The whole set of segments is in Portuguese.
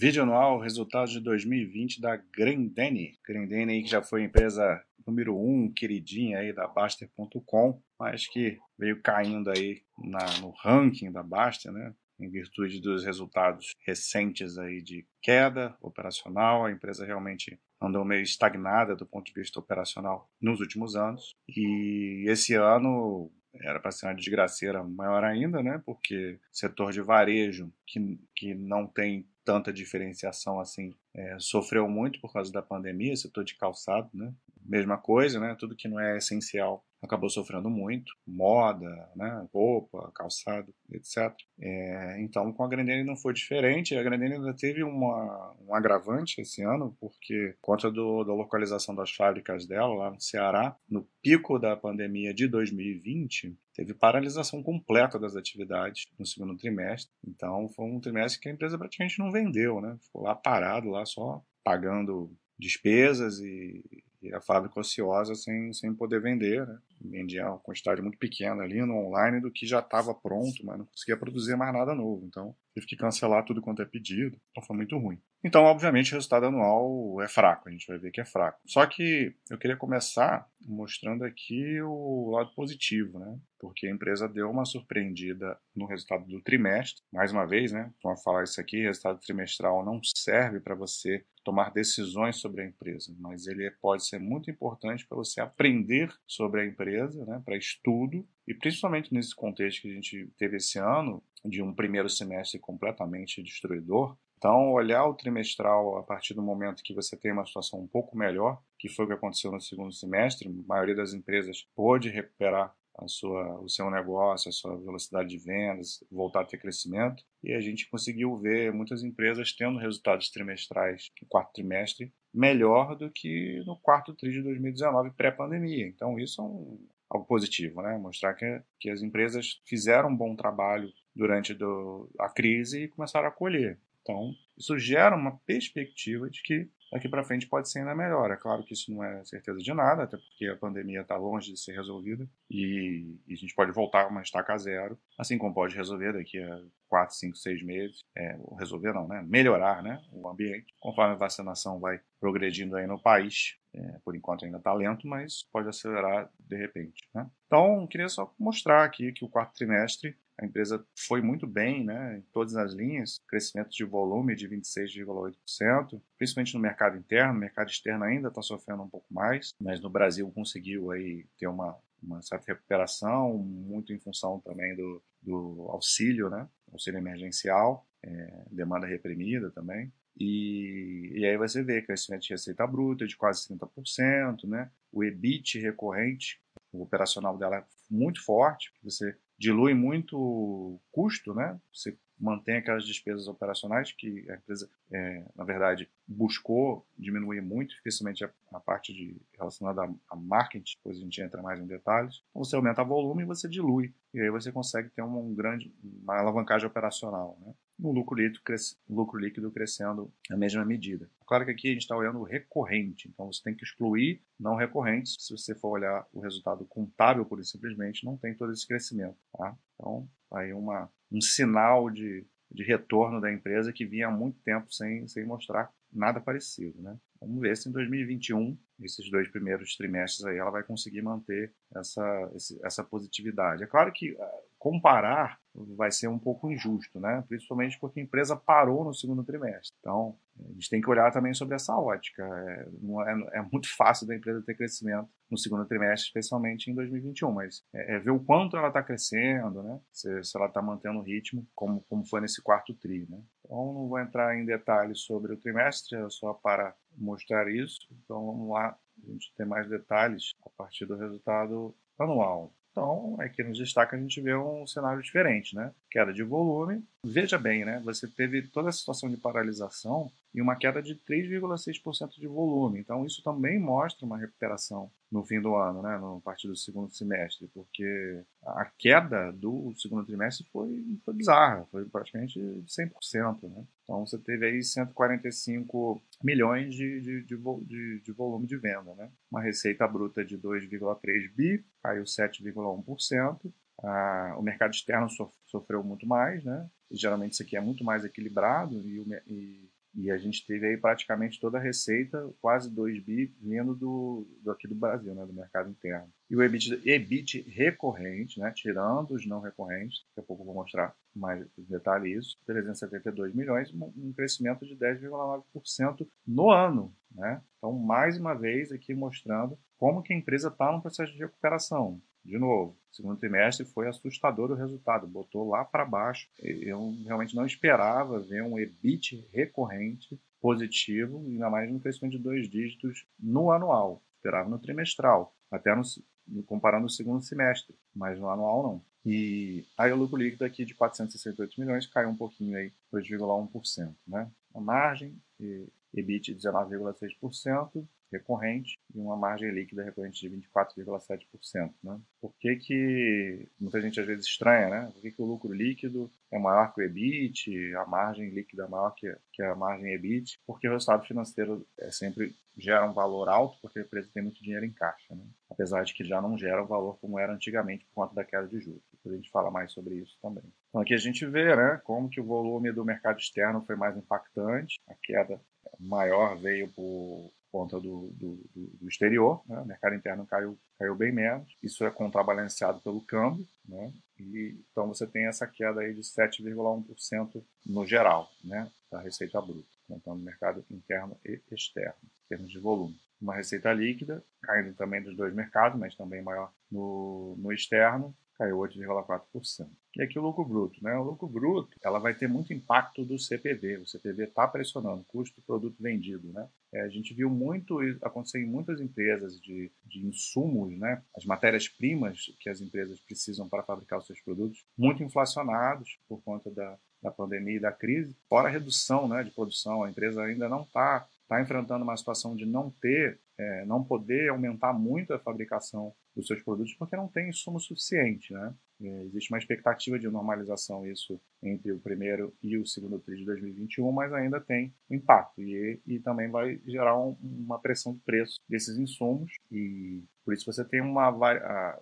Vídeo anual, resultados de 2020 da Grendene. Grendene aí que já foi empresa número um, queridinha aí da Baster.com, mas que veio caindo aí na, no ranking da Baster, né? Em virtude dos resultados recentes aí de queda operacional, a empresa realmente andou meio estagnada do ponto de vista operacional nos últimos anos. E esse ano era para ser uma desgraceira maior ainda, né? Porque setor de varejo que, que não tem tanta diferenciação assim é, sofreu muito por causa da pandemia, setor de calçado, né? Mesma coisa, né? Tudo que não é essencial acabou sofrendo muito, moda, né, roupa, calçado, etc. É, então, com a Grendene não foi diferente. A Grendene ainda teve uma, um agravante esse ano, porque conta do, da localização das fábricas dela lá no Ceará, no pico da pandemia de 2020, teve paralisação completa das atividades no segundo trimestre. Então, foi um trimestre que a empresa praticamente não vendeu, né? Ficou lá parado, lá só pagando despesas e, a fábrica ociosa sem, sem poder vender, né? Vendia uma quantidade muito pequena ali no online do que já estava pronto, mas não conseguia produzir mais nada novo. Então, teve que cancelar tudo quanto é pedido. Então, foi muito ruim. Então, obviamente, o resultado anual é fraco, a gente vai ver que é fraco. Só que eu queria começar mostrando aqui o lado positivo, né? Porque a empresa deu uma surpreendida no resultado do trimestre. Mais uma vez, né? Vamos falar isso aqui: resultado trimestral não serve para você tomar decisões sobre a empresa, mas ele pode ser muito importante para você aprender sobre a empresa, né? Para estudo e principalmente nesse contexto que a gente teve esse ano, de um primeiro semestre completamente destruidor, então, olhar o trimestral a partir do momento que você tem uma situação um pouco melhor, que foi o que aconteceu no segundo semestre, a maioria das empresas pôde recuperar a sua, o seu negócio, a sua velocidade de vendas, voltar a ter crescimento. E a gente conseguiu ver muitas empresas tendo resultados trimestrais no quarto trimestre melhor do que no quarto tri de 2019, pré-pandemia. Então, isso é um, algo positivo, né? Mostrar que, que as empresas fizeram um bom trabalho durante do, a crise e começaram a colher. Então, isso gera uma perspectiva de que daqui para frente pode ser ainda melhor. É claro que isso não é certeza de nada, até porque a pandemia está longe de ser resolvida e, e, a gente pode voltar a uma estaca zero, assim como pode resolver daqui a 4, 5, 6 meses. É, resolver não, né? Melhorar né? o ambiente, conforme a vacinação vai progredindo aí no país. É, por enquanto ainda está lento, mas pode acelerar de repente. Né? Então, queria só mostrar aqui que o quarto trimestre a empresa foi muito bem né, em todas as linhas, crescimento de volume de 26,8%, principalmente no mercado interno, no mercado externo ainda está sofrendo um pouco mais, mas no Brasil conseguiu aí ter uma, uma certa recuperação, muito em função também do, do auxílio, né, auxílio emergencial, é, demanda reprimida também. E, e, aí você vê crescimento de receita bruta de quase 30%, né? o EBIT recorrente, o operacional dela é muito forte, você dilui muito custo, né? Você mantém aquelas despesas operacionais que a empresa, é, na verdade, buscou diminuir muito, especialmente a, a parte de, relacionada a, a, marketing, depois a gente entra mais em detalhes. Então, você aumenta o volume e você dilui, e aí você consegue ter um, um grande, uma alavancagem operacional. Né? No lucro líquido, lucro líquido crescendo na mesma medida. Claro que aqui a gente está olhando o recorrente, então você tem que excluir não recorrentes. Se você for olhar o resultado contábil, por simplesmente, não tem todo esse crescimento. Tá? Então, aí uma, um sinal de, de retorno da empresa que vinha há muito tempo sem, sem mostrar nada parecido. Né? Vamos ver se em 2021, esses dois primeiros trimestres aí, ela vai conseguir manter essa, essa positividade. É claro que comparar vai ser um pouco injusto, né? principalmente porque a empresa parou no segundo trimestre. Então, a gente tem que olhar também sobre essa ótica. É, é, é muito fácil da empresa ter crescimento no segundo trimestre, especialmente em 2021, mas é, é ver o quanto ela está crescendo, né? se, se ela está mantendo o ritmo, como, como foi nesse quarto tri. Né? Então, não vou entrar em detalhes sobre o trimestre, é só para mostrar isso. Então, vamos lá, a gente tem mais detalhes a partir do resultado anual. Então, aqui nos destaque a gente vê um cenário diferente, né? Queda de volume. Veja bem, né? Você teve toda a situação de paralisação e uma queda de 3,6% de volume. Então, isso também mostra uma recuperação no fim do ano, né, no partir do segundo semestre, porque a queda do segundo trimestre foi, foi bizarra, foi praticamente 100%. Né? Então, você teve aí 145 milhões de, de, de, de volume de venda. Né? Uma receita bruta de 2,3 bi, caiu 7,1%. Ah, o mercado externo sofreu muito mais, né? E, geralmente isso aqui é muito mais equilibrado e, e E a gente teve aí praticamente toda a receita, quase 2 bi, vindo do, do aqui do Brasil, né, do mercado interno. E o EBIT, EBIT recorrente, né, tirando os não recorrentes, daqui a pouco eu vou mostrar mais detalhe isso, 372 milhões, um crescimento de 10,9% no ano. Né? Então, mais uma vez aqui mostrando como que a empresa está num processo de recuperação. De novo, segundo trimestre foi assustador o resultado, botou lá para baixo. Eu realmente não esperava ver um EBIT recorrente positivo, ainda mais no crescimento de dois dígitos no anual. Esperava no trimestral, até no, comparando o segundo semestre, mas no anual não. E aí o lucro líquido aqui de 468 milhões caiu um pouquinho aí, 2,1%, né? A margem, EBIT 19,6%, recorrente e uma margem líquida recorrente de 24,7%. Né? Por que, que muita gente às vezes estranha, né? Por que, que o lucro líquido é maior que o EBIT, a margem líquida é maior que, que a margem EBIT? Porque o resultado financeiro é sempre gera um valor alto porque a empresa tem muito dinheiro em caixa, né? apesar de que já não gera o valor como era antigamente por conta da queda de juros. Depois a gente fala mais sobre isso também. Então aqui a gente vê né, como que o volume do mercado externo foi mais impactante, a queda maior veio por conta do, do, do exterior, né? o mercado interno caiu, caiu bem menos, isso é contrabalanceado pelo câmbio, né? e, então você tem essa queda aí de 7,1% no geral, né? da receita bruta, contando mercado interno e externo, em termos de volume. Uma receita líquida, caindo também dos dois mercados, mas também maior no, no externo, caiu 8,4%. E aqui o lucro bruto, né? O lucro bruto, ela vai ter muito impacto do CPV. O CPV está pressionando, custo do produto vendido, né? É, a gente viu muito acontecer em muitas empresas de, de insumos, né? As matérias-primas que as empresas precisam para fabricar os seus produtos, muito inflacionados por conta da, da pandemia e da crise. Fora a redução né, de produção, a empresa ainda não está está enfrentando uma situação de não ter, é, não poder aumentar muito a fabricação dos seus produtos porque não tem insumo suficiente, né? É, existe uma expectativa de normalização isso entre o primeiro e o segundo TRI de 2021, mas ainda tem impacto e, e também vai gerar um, uma pressão de preço desses insumos e por isso você tem uma,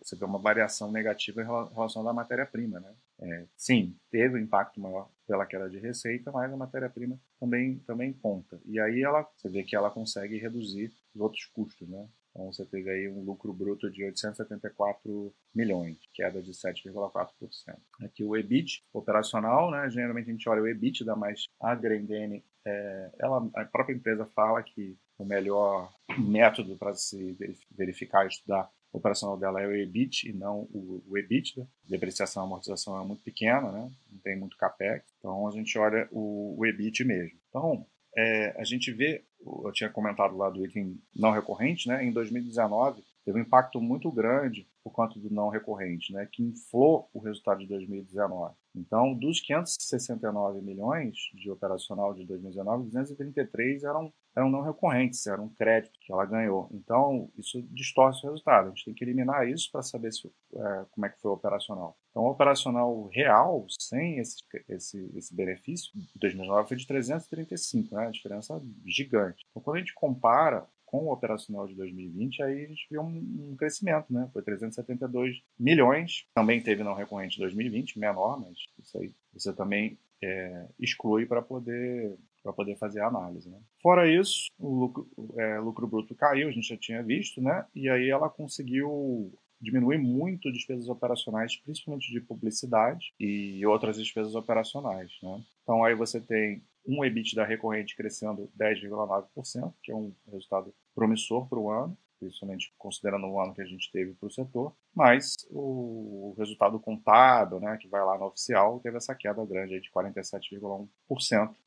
você tem uma variação negativa em relação à matéria-prima, né? É, sim, teve um impacto maior pela queda de receita, mas a matéria-prima também, também conta. E aí ela, você vê que ela consegue reduzir os outros custos, né? Então você teve aí um lucro bruto de 874 milhões, queda de 7,4%. Aqui o EBIT operacional, né? Geralmente a gente olha o EBIT da mais a Grendene, é, ela, a própria empresa fala que o melhor método para se verificar e estudar operacional dela é o EBIT e não o, o EBITDA. A depreciação e amortização é muito pequena, né? não tem muito CAPEX, então a gente olha o, o EBIT mesmo. Então, é, a gente vê, eu tinha comentado lá do item não recorrente, né? em 2019 teve um impacto muito grande por conta do não recorrente, né? que inflou o resultado de 2019. Então, dos 569 milhões de operacional de 2019, 233 eram, eram não recorrentes, eram crédito que ela ganhou. Então, isso distorce o resultado. A gente tem que eliminar isso para saber se, é, como é que foi o operacional. Então, o operacional real, sem esse, esse, esse benefício, de 2019 foi de 335, né? a diferença gigante. Então, quando a gente compara com o operacional de 2020, aí a gente viu um, um, crescimento, né? Foi 372 milhões. Também teve não recorrente 2020, menor, mas isso aí você também é, exclui para poder para poder fazer a análise. Né? Fora isso, o lucro, é, lucro bruto caiu, a gente já tinha visto, né? E aí ela conseguiu diminuir muito despesas operacionais, principalmente de publicidade e outras despesas operacionais. Né? Então aí você tem um EBITDA recorrente crescendo 10,9%, que é um resultado promissor para o ano, principalmente considerando o ano que a gente teve para o setor, mas o resultado contábil, né, que vai lá no oficial, teve essa queda grande de 47,1%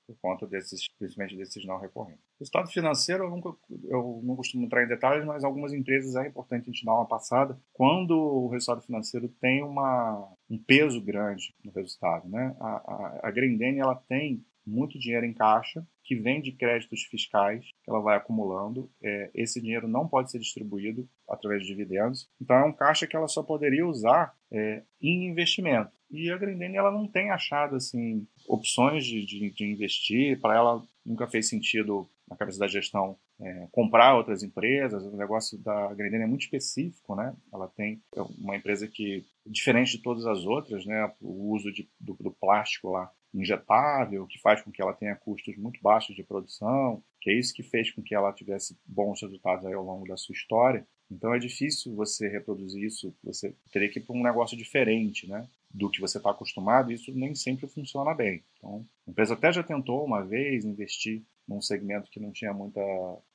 por conta desses, principalmente desses não recorrentes. O resultado financeiro, eu, nunca, eu não costumo entrar em detalhes, mas algumas empresas é importante a gente dar uma passada. Quando o resultado financeiro tem uma, um peso grande no resultado, né? A, a, a Grendene, ela tem muito dinheiro em caixa, que vem de créditos fiscais que ela vai acumulando. É, esse dinheiro não pode ser distribuído através de dividendos. Então é um caixa que ela só poderia usar é, em investimento. E a Grendene ela não tem achado assim opções de, de, de investir. Para ela nunca fez sentido na cabeça da gestão é, comprar outras empresas. O negócio da Grendene é muito específico, né? Ela tem uma empresa que diferente de todas as outras, né? O uso de, do, do plástico lá injetável, que faz com que ela tenha custos muito baixos de produção, que é isso que fez com que ela tivesse bons resultados ao longo da sua história. Então é difícil você reproduzir isso, você teria que ir para um negócio diferente, né? Do que você está acostumado, e isso nem sempre funciona bem. Então, a empresa até já tentou uma vez investir num segmento que não tinha muita,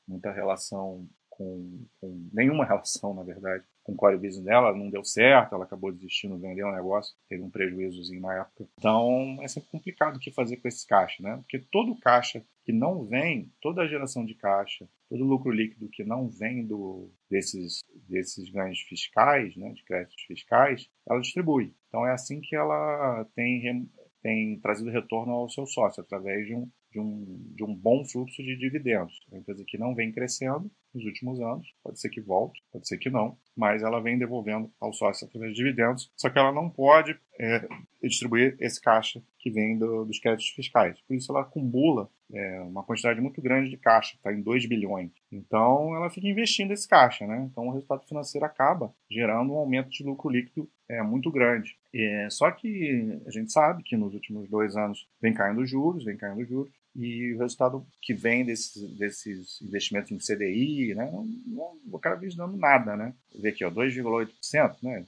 muita relação com, com nenhuma relação, na verdade, com o core business dela, não deu certo, ela acabou desistindo, vendeu o negócio, teve um prejuízozinho na época. Então, é sempre complicado o que fazer com esse caixa, né? Porque todo caixa que não vem, toda a geração de caixa, todo lucro líquido que não vem do, desses, desses ganhos fiscais, né, de créditos fiscais, ela distribui. Então, é assim que ela tem, tem trazido retorno ao seu sócio, através de um, de um, de um bom fluxo de dividendos. É uma empresa que não vem crescendo nos últimos anos, pode ser que volte, pode ser que não, mas ela vem devolvendo ao sócio através de dividendos, só que ela não pode é, distribuir esse caixa que vem do, dos créditos fiscais. Por isso ela acumula é, uma quantidade muito grande de caixa, está em 2 bilhões. Então ela fica investindo esse caixa, né? Então o resultado financeiro acaba gerando um aumento de lucro líquido é, muito grande. É, só que a gente sabe que nos últimos dois anos vem caindo juros, vem caindo juros, e o resultado que vem desses, desses investimentos em CDI, né, não, não, o cara dando nada, né? Vê aqui, ó, 2,8%, né?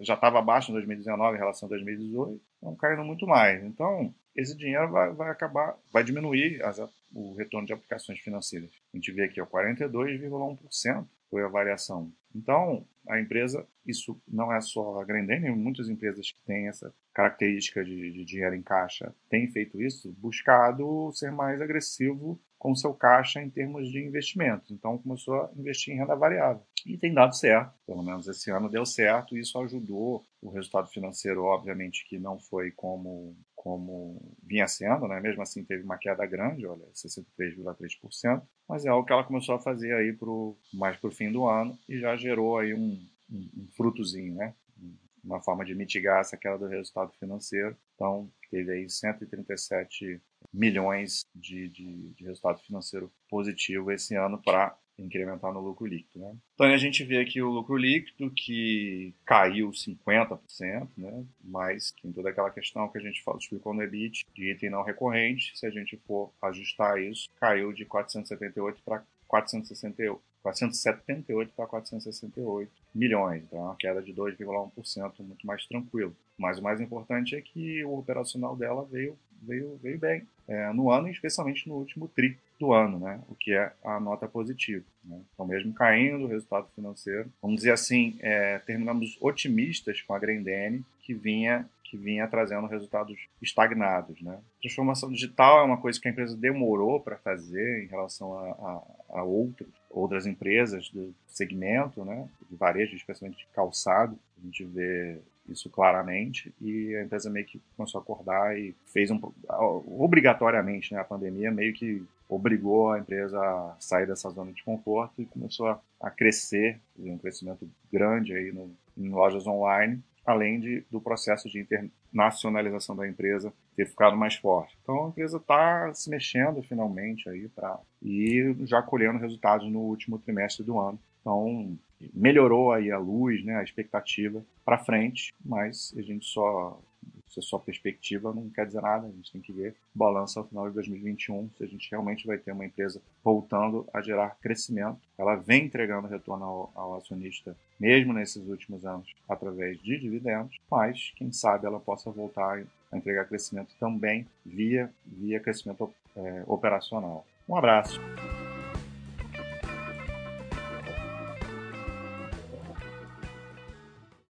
Já estava abaixo em 2019 em relação a 2018, então caindo muito mais. Então, esse dinheiro vai, vai acabar, vai diminuir as, o retorno de aplicações financeiras. A gente vê aqui, ó, 42,1% foi a variação. Então, a empresa, isso não é só a Grendene, muitas empresas que têm essa característica de, de dinheiro em caixa têm feito isso, buscado ser mais agressivo com seu caixa em termos de investimentos. Então, começou a investir em renda variável. E tem dado certo, pelo menos esse ano deu certo, e isso ajudou o resultado financeiro, obviamente, que não foi como como vinha sendo, né? mesmo assim teve uma queda grande, olha, 63,3%, mas é algo que ela começou a fazer aí pro, mais para o fim do ano e já gerou aí um, um, um frutozinho, né? uma forma de mitigar essa queda do resultado financeiro. Então, teve aí 137 milhões de, de, de resultado financeiro positivo esse ano para incrementar no lucro líquido. Né? Então a gente vê aqui o lucro líquido que caiu 50%, né? mas tem toda aquela questão que a gente explicou no EBIT de item não recorrente, se a gente for ajustar isso, caiu de 478 para 468. 478 para 468 milhões, então é uma queda de 2,1%, muito mais tranquilo. Mas o mais importante é que o operacional dela veio, veio, veio bem é, no ano, especialmente no último tri do ano, né? o que é a nota positiva. Né? Então, mesmo caindo o resultado financeiro, vamos dizer assim, é, terminamos otimistas com a Grendene, que vinha que vinha trazendo resultados estagnados. Né? Transformação digital é uma coisa que a empresa demorou para fazer em relação a, a, a outras empresas do segmento, né? de varejo, especialmente de calçado. A gente vê isso claramente e a empresa meio que começou a acordar e fez um obrigatoriamente né a pandemia meio que obrigou a empresa a sair dessa zona de conforto e começou a, a crescer um crescimento grande aí no, em lojas online além de, do processo de internacionalização da empresa ter ficado mais forte. Então a empresa está se mexendo finalmente aí para ir já colhendo resultados no último trimestre do ano. Então melhorou aí a luz, né, a expectativa para frente, mas a gente só se é só perspectiva não quer dizer nada, a gente tem que ver balança ao final de 2021, se a gente realmente vai ter uma empresa voltando a gerar crescimento. Ela vem entregando retorno ao, ao acionista, mesmo nesses últimos anos, através de dividendos, mas quem sabe ela possa voltar a entregar crescimento também via, via crescimento é, operacional. Um abraço.